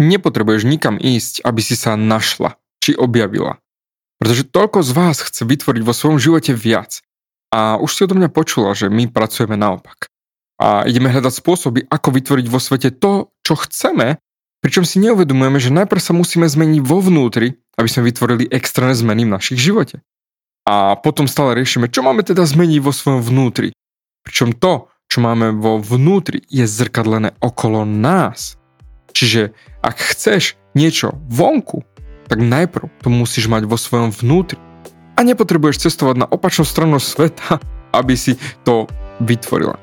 nepotrebuješ nikam ísť, aby si sa našla či objavila. Pretože toľko z vás chce vytvoriť vo svojom živote viac. A už si odo mňa počula, že my pracujeme naopak. A ideme hľadať spôsoby, ako vytvoriť vo svete to, čo chceme, pričom si neuvedomujeme, že najprv sa musíme zmeniť vo vnútri, aby sme vytvorili extrémne zmeny v našich živote. A potom stále riešime, čo máme teda zmeniť vo svojom vnútri. Pričom to, čo máme vo vnútri, je zrkadlené okolo nás. Čiže ak chceš niečo vonku, tak najprv to musíš mať vo svojom vnútri. A nepotrebuješ cestovať na opačnú stranu sveta, aby si to vytvorila.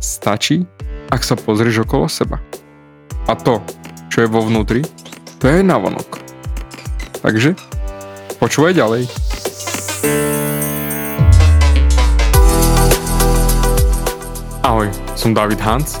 Stačí, ak sa pozrieš okolo seba. A to, čo je vo vnútri, to je navonok. Takže počúvaj ďalej. Ahoj, som David Hans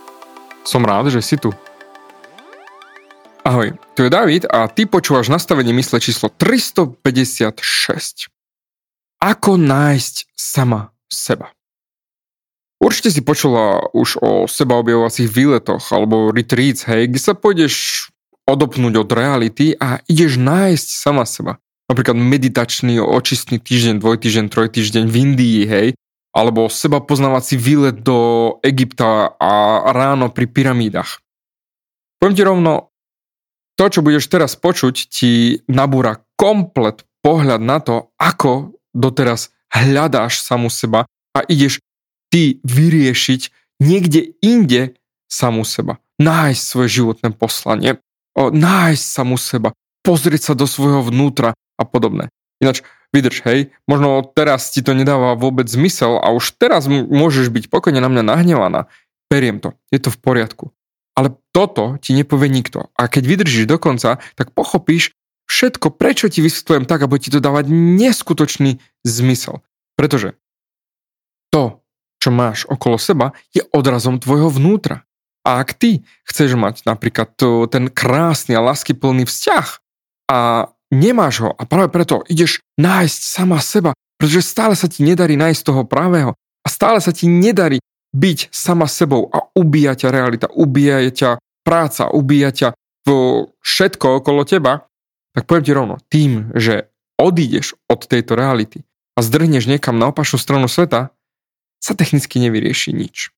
Som rád, že si tu. Ahoj, tu je David a ty počúvaš nastavenie mysle číslo 356. Ako nájsť sama seba? Určite si počula už o sebaobjavovacích výletoch alebo retreats, hej, kde sa pôjdeš odopnúť od reality a ideš nájsť sama seba. Napríklad meditačný, očistný týždeň, dvojtýždeň, trojtýždeň v Indii, hej, alebo seba poznávací výlet do Egypta a ráno pri pyramídach. Poviem ti rovno, to, čo budeš teraz počuť, ti nabúra komplet pohľad na to, ako doteraz hľadáš samu seba a ideš ty vyriešiť niekde inde samu seba. Nájsť svoje životné poslanie, nájsť samu seba, pozrieť sa do svojho vnútra a podobné. Ináč, vydrž, hej, možno teraz ti to nedáva vôbec zmysel a už teraz môžeš byť pokojne na mňa nahnevaná. Periem to, je to v poriadku. Ale toto ti nepovie nikto. A keď vydržíš do konca, tak pochopíš, všetko, prečo ti vysvetľujem tak, aby ti to dávať neskutočný zmysel. Pretože to, čo máš okolo seba, je odrazom tvojho vnútra. A ak ty chceš mať napríklad ten krásny a láskyplný vzťah a nemáš ho a práve preto ideš nájsť sama seba, pretože stále sa ti nedarí nájsť toho právého a stále sa ti nedarí byť sama sebou a ubíja ťa realita, ubíja ťa práca, ubíja ťa všetko okolo teba, tak poviem ti rovno, tým, že odídeš od tejto reality a zdrhneš niekam na opačnú stranu sveta, sa technicky nevyrieši nič.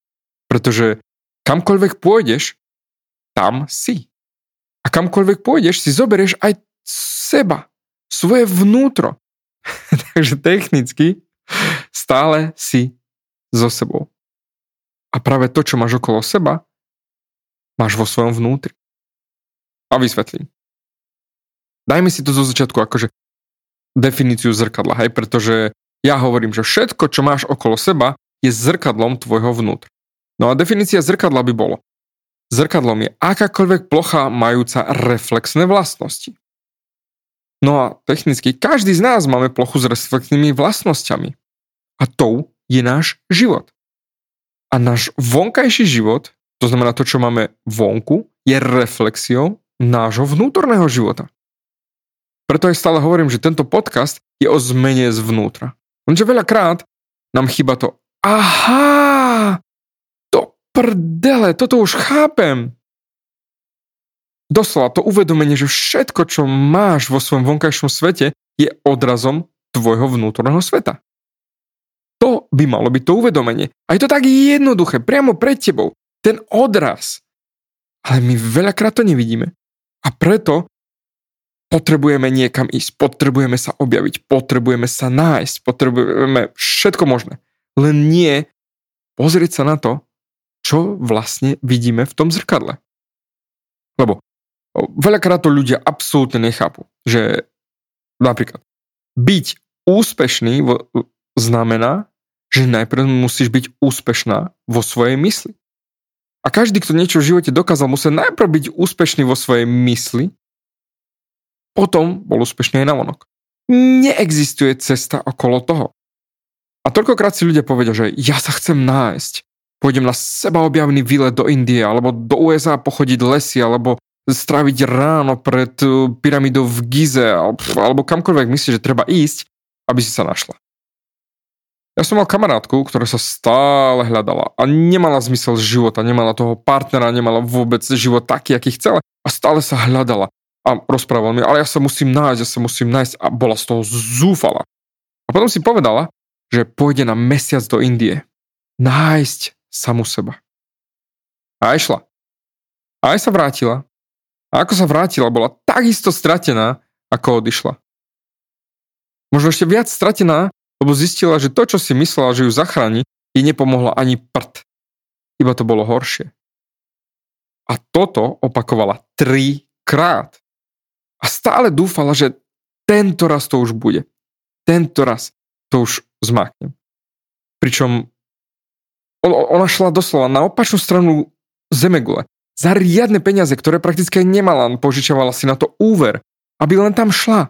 Pretože kamkoľvek pôjdeš, tam si. A kamkoľvek pôjdeš, si zoberieš aj seba, svoje vnútro. Takže technicky stále si so sebou. A práve to, čo máš okolo seba, máš vo svojom vnútri. A vysvetlím. Dajme si to zo začiatku akože definíciu zrkadla, hej, pretože ja hovorím, že všetko, čo máš okolo seba, je zrkadlom tvojho vnútra. No a definícia zrkadla by bolo. Zrkadlom je akákoľvek plocha majúca reflexné vlastnosti. No a technicky každý z nás máme plochu s reflexnými vlastnosťami. A tou je náš život. A náš vonkajší život, to znamená to, čo máme vonku, je reflexiou nášho vnútorného života. Preto aj stále hovorím, že tento podcast je o zmene zvnútra. Lenže veľakrát nám chyba to aha, to prdele, toto už chápem. Doslova to uvedomenie, že všetko, čo máš vo svojom vonkajšom svete, je odrazom tvojho vnútorného sveta. To by malo byť to uvedomenie. A je to tak jednoduché, priamo pred tebou. Ten odraz. Ale my veľakrát to nevidíme. A preto potrebujeme niekam ísť, potrebujeme sa objaviť, potrebujeme sa nájsť, potrebujeme všetko možné. Len nie pozrieť sa na to, čo vlastne vidíme v tom zrkadle. Lebo veľakrát to ľudia absolútne nechápu, že napríklad byť úspešný znamená, že najprv musíš byť úspešná vo svojej mysli. A každý, kto niečo v živote dokázal, musel najprv byť úspešný vo svojej mysli, potom bol úspešný aj na vonok. Neexistuje cesta okolo toho. A toľkokrát si ľudia povedia, že ja sa chcem nájsť. Pôjdem na sebaobjavný výlet do Indie, alebo do USA pochodiť lesy, alebo stráviť ráno pred uh, pyramidou v Gize, alebo kamkoľvek myslíš, že treba ísť, aby si sa našla. Ja som mal kamarátku, ktorá sa stále hľadala a nemala zmysel života, nemala toho partnera, nemala vôbec život taký, aký chcela a stále sa hľadala a rozprával mi, ale ja sa musím nájsť, ja sa musím nájsť a bola z toho zúfala. A potom si povedala, že pôjde na mesiac do Indie. Nájsť samu seba. A aj šla. A aj sa vrátila. A ako sa vrátila, bola takisto stratená, ako odišla. Možno ešte viac stratená, lebo zistila, že to, čo si myslela, že ju zachráni, jej nepomohla ani prd. Iba to bolo horšie. A toto opakovala trikrát. A stále dúfala, že tento raz to už bude. Tento raz to už zmáknem. Pričom ona šla doslova na opačnú stranu zemegule. Za riadne peniaze, ktoré prakticky nemala, požičovala si na to úver, aby len tam šla.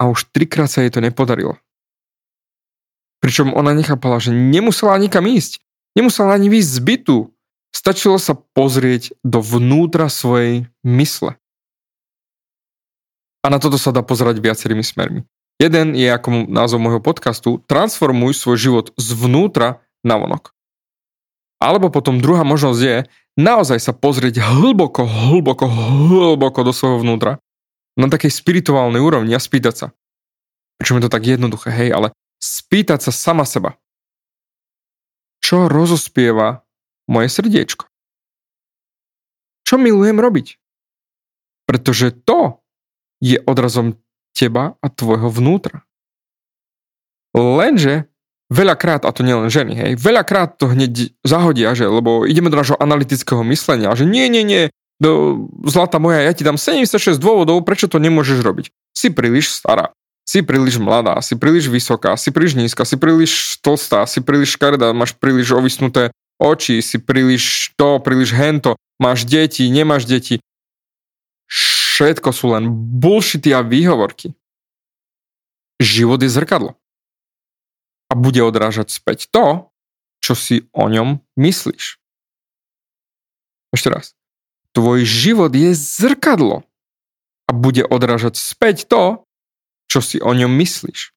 A už trikrát sa jej to nepodarilo. Pričom ona nechápala, že nemusela nikam ísť. Nemusela ani výjsť z bytu. Stačilo sa pozrieť do vnútra svojej mysle. A na toto sa dá pozerať viacerými smermi. Jeden je ako názov môjho podcastu Transformuj svoj život zvnútra na vonok. Alebo potom druhá možnosť je naozaj sa pozrieť hlboko, hlboko, hlboko do svojho vnútra na takej spirituálnej úrovni a spýtať sa. Prečo je to tak jednoduché, hej, ale spýtať sa sama seba. Čo rozospieva moje srdiečko? Čo milujem robiť? Pretože to je odrazom teba a tvojho vnútra. Lenže veľakrát, a to nielen ženy, hej, veľakrát to hneď zahodia, že, lebo ideme do nášho analytického myslenia, že nie, nie, nie, do, zlata moja, ja ti dám 76 dôvodov, prečo to nemôžeš robiť. Si príliš stará si príliš mladá, si príliš vysoká, si príliš nízka, si príliš tlstá, si príliš škaredá, máš príliš ovisnuté oči, si príliš to, príliš hento, máš deti, nemáš deti. Všetko sú len bullshity a výhovorky. Život je zrkadlo. A bude odrážať späť to, čo si o ňom myslíš. Ešte raz. Tvoj život je zrkadlo a bude odrážať späť to, čo si o ňom myslíš.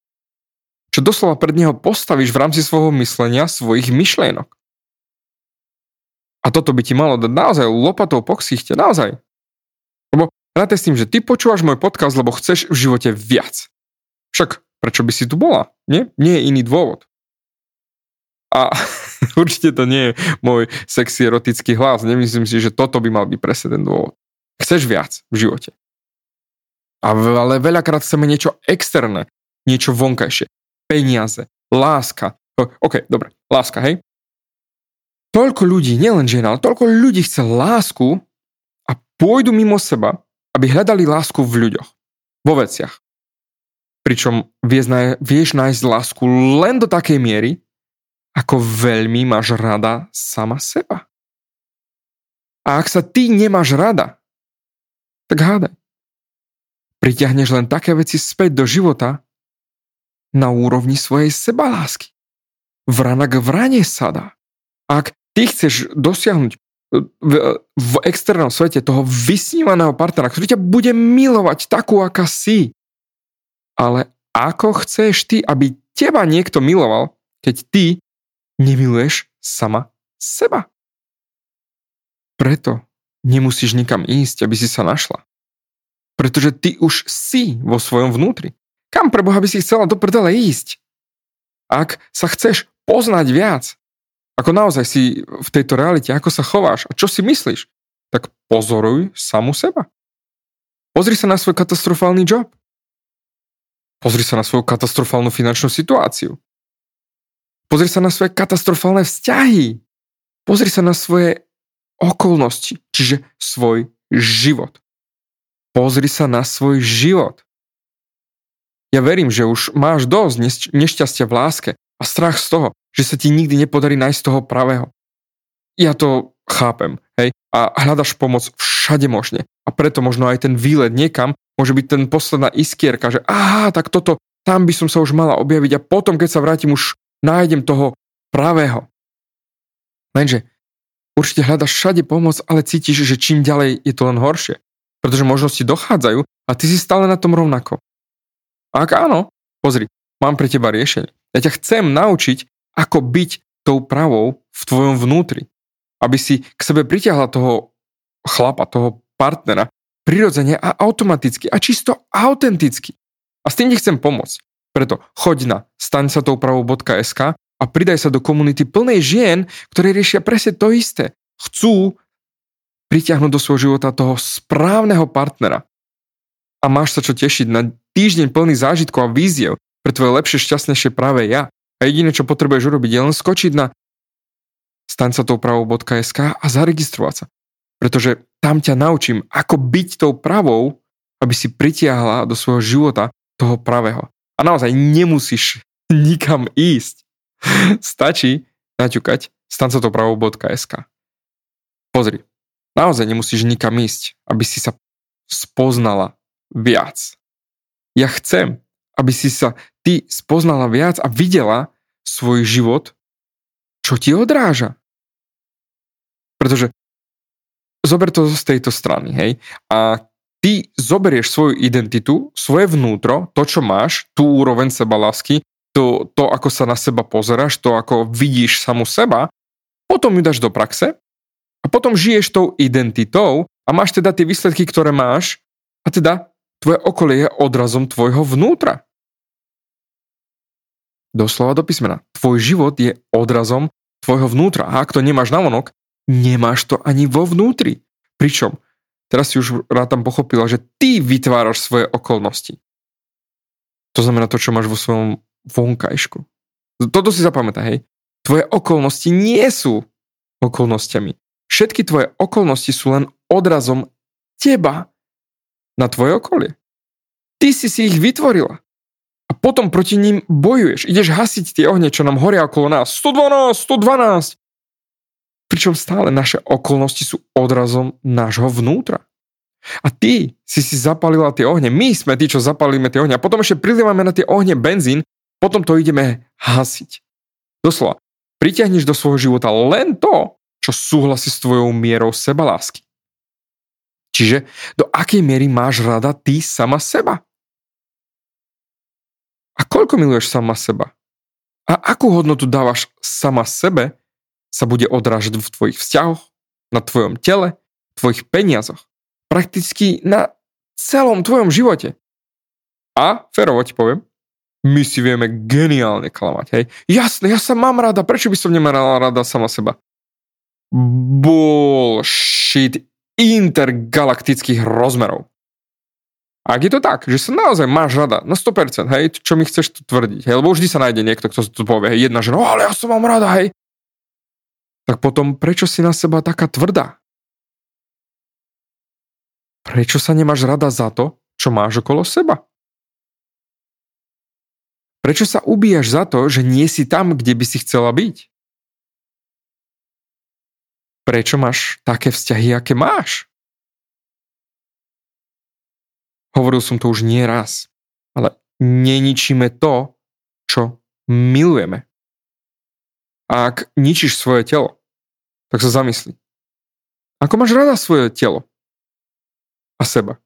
Čo doslova pred neho postavíš v rámci svojho myslenia, svojich myšlienok. A toto by ti malo dať naozaj lopatou po ksichte, naozaj. Lebo ráte s tým, že ty počúvaš môj podcast, lebo chceš v živote viac. Však prečo by si tu bola? Nie? Nie je iný dôvod. A určite to nie je môj sexy erotický hlas. Nemyslím si, že toto by mal byť presne ten dôvod. Chceš viac v živote. Ale veľakrát chceme niečo externé, niečo vonkajšie. Peniaze, láska. OK, dobre, láska, hej? Toľko ľudí, nielen žena, ale toľko ľudí chce lásku a pôjdu mimo seba, aby hľadali lásku v ľuďoch, vo veciach. Pričom vieš, vieš nájsť lásku len do takej miery, ako veľmi máš rada sama seba. A ak sa ty nemáš rada, tak hádaj pritiahneš len také veci späť do života na úrovni svojej sebalásky. Vrana k vrane sa. Ak ty chceš dosiahnuť v, v externom svete toho vysnívaného partnera, ktorý ťa bude milovať takú, aká si. Ale ako chceš ty, aby teba niekto miloval, keď ty nemiluješ sama seba? Preto nemusíš nikam ísť, aby si sa našla. Pretože ty už si vo svojom vnútri. Kam pre Boha by si chcela do prdele ísť? Ak sa chceš poznať viac, ako naozaj si v tejto realite, ako sa chováš a čo si myslíš, tak pozoruj samu seba. Pozri sa na svoj katastrofálny job. Pozri sa na svoju katastrofálnu finančnú situáciu. Pozri sa na svoje katastrofálne vzťahy. Pozri sa na svoje okolnosti, čiže svoj život. Pozri sa na svoj život. Ja verím, že už máš dosť nešťastia v láske a strach z toho, že sa ti nikdy nepodarí nájsť toho pravého. Ja to chápem, hej, a hľadaš pomoc všade možne. A preto možno aj ten výlet niekam môže byť ten posledná iskierka, že aha, tak toto, tam by som sa už mala objaviť a potom, keď sa vrátim, už nájdem toho pravého. Lenže určite hľadaš všade pomoc, ale cítiš, že čím ďalej je to len horšie. Pretože možnosti dochádzajú a ty si stále na tom rovnako. A ak áno, pozri, mám pre teba riešenie. Ja ťa chcem naučiť, ako byť tou pravou v tvojom vnútri. Aby si k sebe pritiahla toho chlapa, toho partnera, prirodzene a automaticky a čisto autenticky. A s tým ti chcem pomôcť. Preto choď na staňsatoupravou.sk a pridaj sa do komunity plnej žien, ktoré riešia presne to isté. Chcú pritiahnuť do svojho života toho správneho partnera. A máš sa čo tešiť na týždeň plný zážitkov a víziev pre tvoje lepšie, šťastnejšie práve ja. A jediné, čo potrebuješ urobiť, je len skočiť na staňsatoupravou.sk a zaregistrovať sa. Pretože tam ťa naučím, ako byť tou pravou, aby si pritiahla do svojho života toho pravého. A naozaj nemusíš nikam ísť. Stačí naťukať stancatopravou.sk Pozri, naozaj nemusíš nikam ísť, aby si sa spoznala viac. Ja chcem, aby si sa ty spoznala viac a videla svoj život, čo ti odráža. Pretože zober to z tejto strany, hej, a ty zoberieš svoju identitu, svoje vnútro, to, čo máš, tú úroveň seba lásky, to, to, ako sa na seba pozeráš, to, ako vidíš samu seba, potom ju dáš do praxe a potom žiješ tou identitou a máš teda tie výsledky, ktoré máš a teda Tvoje okolie je odrazom tvojho vnútra. Doslova do písmena. Tvoj život je odrazom tvojho vnútra. A ak to nemáš na vonok, nemáš to ani vo vnútri. Pričom, teraz si už rád tam pochopila, že ty vytváraš svoje okolnosti. To znamená to, čo máš vo svojom vonkajšku. Toto si zapamätaj, hej. Tvoje okolnosti nie sú okolnostiami. Všetky tvoje okolnosti sú len odrazom teba na tvoje okolie. Ty si si ich vytvorila. A potom proti ním bojuješ. Ideš hasiť tie ohne, čo nám horia okolo nás. 112, 112. Pričom stále naše okolnosti sú odrazom nášho vnútra. A ty si si zapalila tie ohne. My sme tí, čo zapalíme tie ohne. A potom ešte prilívame na tie ohne benzín. Potom to ideme hasiť. Doslova. Pritiahneš do svojho života len to, čo súhlasí s tvojou mierou sebalásky. Čiže do akej miery máš rada ty sama seba? A koľko miluješ sama seba? A akú hodnotu dávaš sama sebe, sa bude odrážať v tvojich vzťahoch, na tvojom tele, tvojich peniazoch, prakticky na celom tvojom živote. A, ferovo ti poviem, my si vieme geniálne klamať, hej. Jasné, ja sa mám rada, prečo by som nemala rada sama seba? Bullshit intergalaktických rozmerov. Ak je to tak, že sa naozaj máš rada na 100%, hej, čo mi chceš tu tvrdiť, hej, lebo vždy sa nájde niekto, kto to povie, hej, jedna žena, ale ja som mám rada, hej. Tak potom prečo si na seba taká tvrdá? Prečo sa nemáš rada za to, čo máš okolo seba? Prečo sa ubíjaš za to, že nie si tam, kde by si chcela byť? prečo máš také vzťahy, aké máš. Hovoril som to už nie raz, ale neničíme to, čo milujeme. Ak ničíš svoje telo, tak sa zamysli. Ako máš rada svoje telo a seba?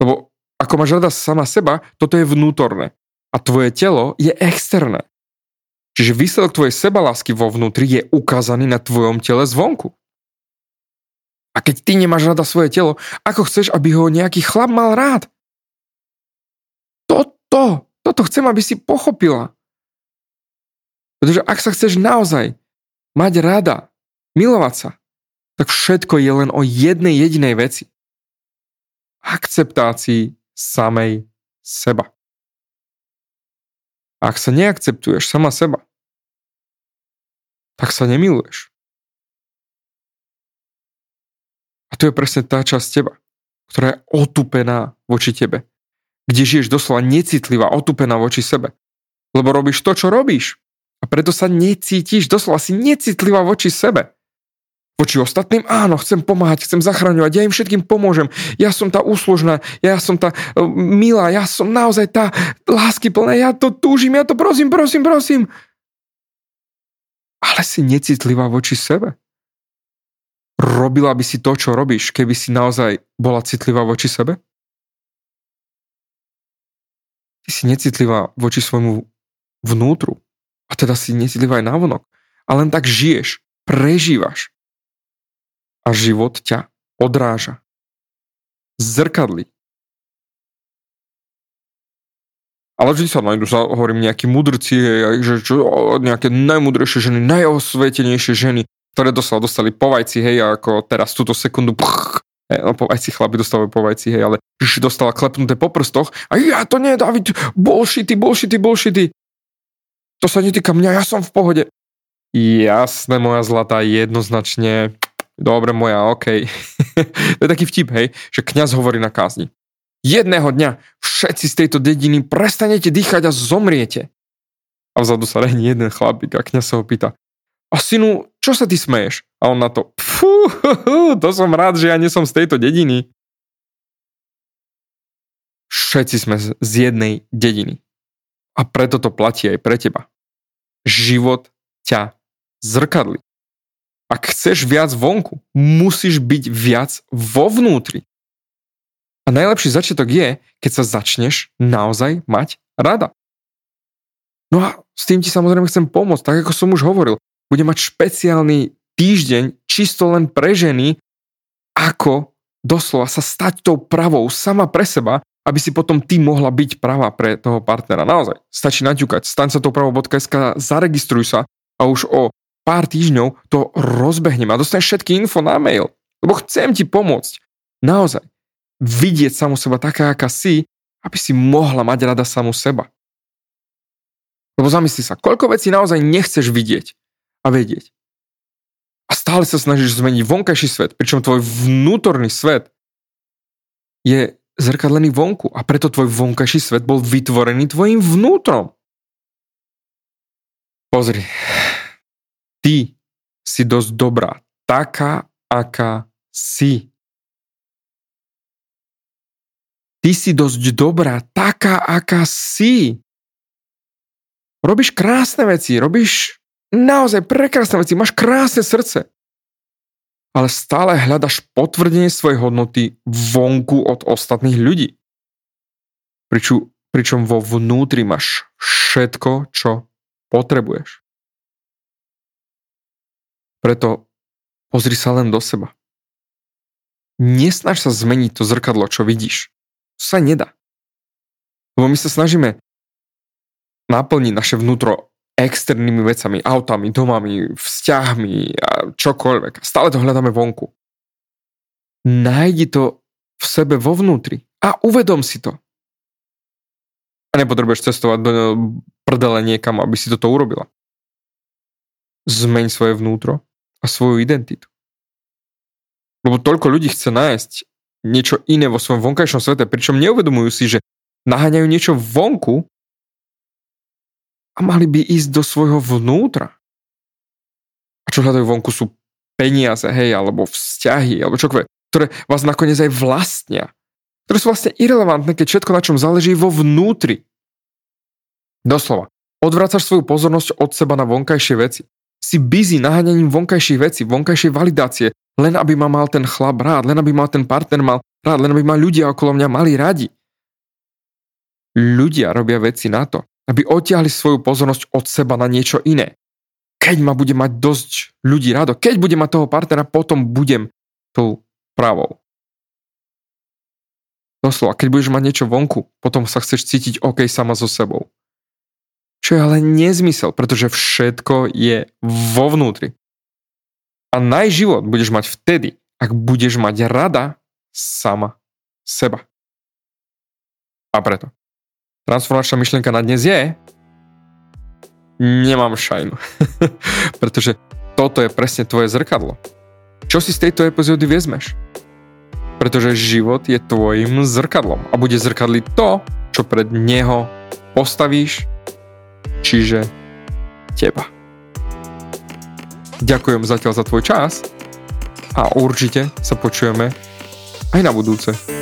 Lebo ako máš rada sama seba, toto je vnútorné. A tvoje telo je externé. Čiže výsledok tvojej sebalásky vo vnútri je ukázaný na tvojom tele zvonku. A keď ty nemáš rada svoje telo, ako chceš, aby ho nejaký chlap mal rád? Toto, toto chcem, aby si pochopila. Pretože ak sa chceš naozaj mať rada, milovať sa, tak všetko je len o jednej jedinej veci. akceptácii samej seba. Ak sa neakceptuješ sama seba, tak sa nemiluješ. A to je presne tá časť teba, ktorá je otupená voči tebe. Kde žiješ doslova necitlivá, otupená voči sebe. Lebo robíš to, čo robíš. A preto sa necítiš, doslova si necitlivá voči sebe. Voči ostatným, áno, chcem pomáhať, chcem zachraňovať, ja im všetkým pomôžem, ja som tá úslužná, ja som tá uh, milá, ja som naozaj tá lásky plná, ja to túžim, ja to prosím, prosím, prosím. Ale si necitlivá voči sebe. Robila by si to, čo robíš, keby si naozaj bola citlivá voči sebe? Ty si necitlivá voči svojmu vnútru. A teda si necitlivá aj návonok. A len tak žiješ, prežívaš a život ťa odráža. Zrkadli. Ale vždy sa nájdu, sa hovorím, nejakí mudrci, že čo, nejaké najmudrejšie ženy, najosvetenejšie ženy, ktoré doslova dostali po hej, ako teraz túto sekundu, pch, no po vajci chlapi dostávajú po hej, ale že dostala klepnuté po prstoch a ja to nie, David, bullshity, bullshity, bullshity. To sa netýka mňa, ja som v pohode. Jasné, moja zlatá, jednoznačne Dobre moja, OK. to je taký vtip, hej, že kňaz hovorí na kázni. Jedného dňa všetci z tejto dediny prestanete dýchať a zomriete. A vzadu sa rehní jeden chlapík a kňaz sa ho pýta, a synu, čo sa ty smeješ? A on na to, fú, to som rád, že ja nie som z tejto dediny. Všetci sme z jednej dediny. A preto to platí aj pre teba. Život ťa zrkadli. Ak chceš viac vonku, musíš byť viac vo vnútri. A najlepší začiatok je, keď sa začneš naozaj mať rada. No a s tým ti samozrejme chcem pomôcť, tak ako som už hovoril. Budem mať špeciálny týždeň čisto len pre ženy, ako doslova sa stať tou pravou sama pre seba, aby si potom ty mohla byť pravá pre toho partnera. Naozaj, stačí naťukať, staň sa tou pravou.sk, zaregistruj sa a už o pár týždňov to rozbehnem a dostaneš všetky info na mail. Lebo chcem ti pomôcť. Naozaj. Vidieť samu seba taká, aká si, aby si mohla mať rada samu seba. Lebo zamysli sa, koľko vecí naozaj nechceš vidieť a vedieť. A stále sa snažíš zmeniť vonkajší svet, pričom tvoj vnútorný svet je zrkadlený vonku a preto tvoj vonkajší svet bol vytvorený tvojim vnútrom. Pozri, ty si dosť dobrá, taká, aká si. Ty si dosť dobrá, taká, aká si. Robíš krásne veci, robíš naozaj prekrásne veci, máš krásne srdce. Ale stále hľadaš potvrdenie svojej hodnoty vonku od ostatných ľudí. Pričom, pričom vo vnútri máš všetko, čo potrebuješ. Preto pozri sa len do seba. Nesnaž sa zmeniť to zrkadlo, čo vidíš. To sa nedá. Lebo my sa snažíme naplniť naše vnútro externými vecami, autami, domami, vzťahmi a čokoľvek. Stále to hľadáme vonku. Nájdi to v sebe vo vnútri a uvedom si to. A nepotrebuješ cestovať do prdele niekam, aby si toto urobila. Zmeň svoje vnútro a svoju identitu. Lebo toľko ľudí chce nájsť niečo iné vo svojom vonkajšom svete, pričom neuvedomujú si, že naháňajú niečo vonku a mali by ísť do svojho vnútra. A čo hľadajú vonku sú peniaze, hej, alebo vzťahy, alebo čokoľvek, ktoré vás nakoniec aj vlastnia. Ktoré sú vlastne irrelevantné, keď všetko, na čom záleží, vo vnútri. Doslova. Odvracaš svoju pozornosť od seba na vonkajšie veci si busy naháňaním vonkajších vecí, vonkajšej validácie, len aby ma mal ten chlap rád, len aby ma ten partner mal rád, len aby ma ľudia okolo mňa mali radi. Ľudia robia veci na to, aby odtiahli svoju pozornosť od seba na niečo iné. Keď ma bude mať dosť ľudí rado, keď bude mať toho partnera, potom budem tou pravou. Doslova, keď budeš mať niečo vonku, potom sa chceš cítiť OK sama so sebou. Čo je ale nezmysel, pretože všetko je vo vnútri. A najživot budeš mať vtedy, ak budeš mať rada sama seba. A preto. Transformačná myšlienka na dnes je nemám šajnu. Pretože toto je presne tvoje zrkadlo. Čo si z tejto epizódy vezmeš? Pretože život je tvojim zrkadlom a bude zrkadliť to, čo pred neho postavíš, čiže teba. Ďakujem zatiaľ za tvoj čas a určite sa počujeme aj na budúce.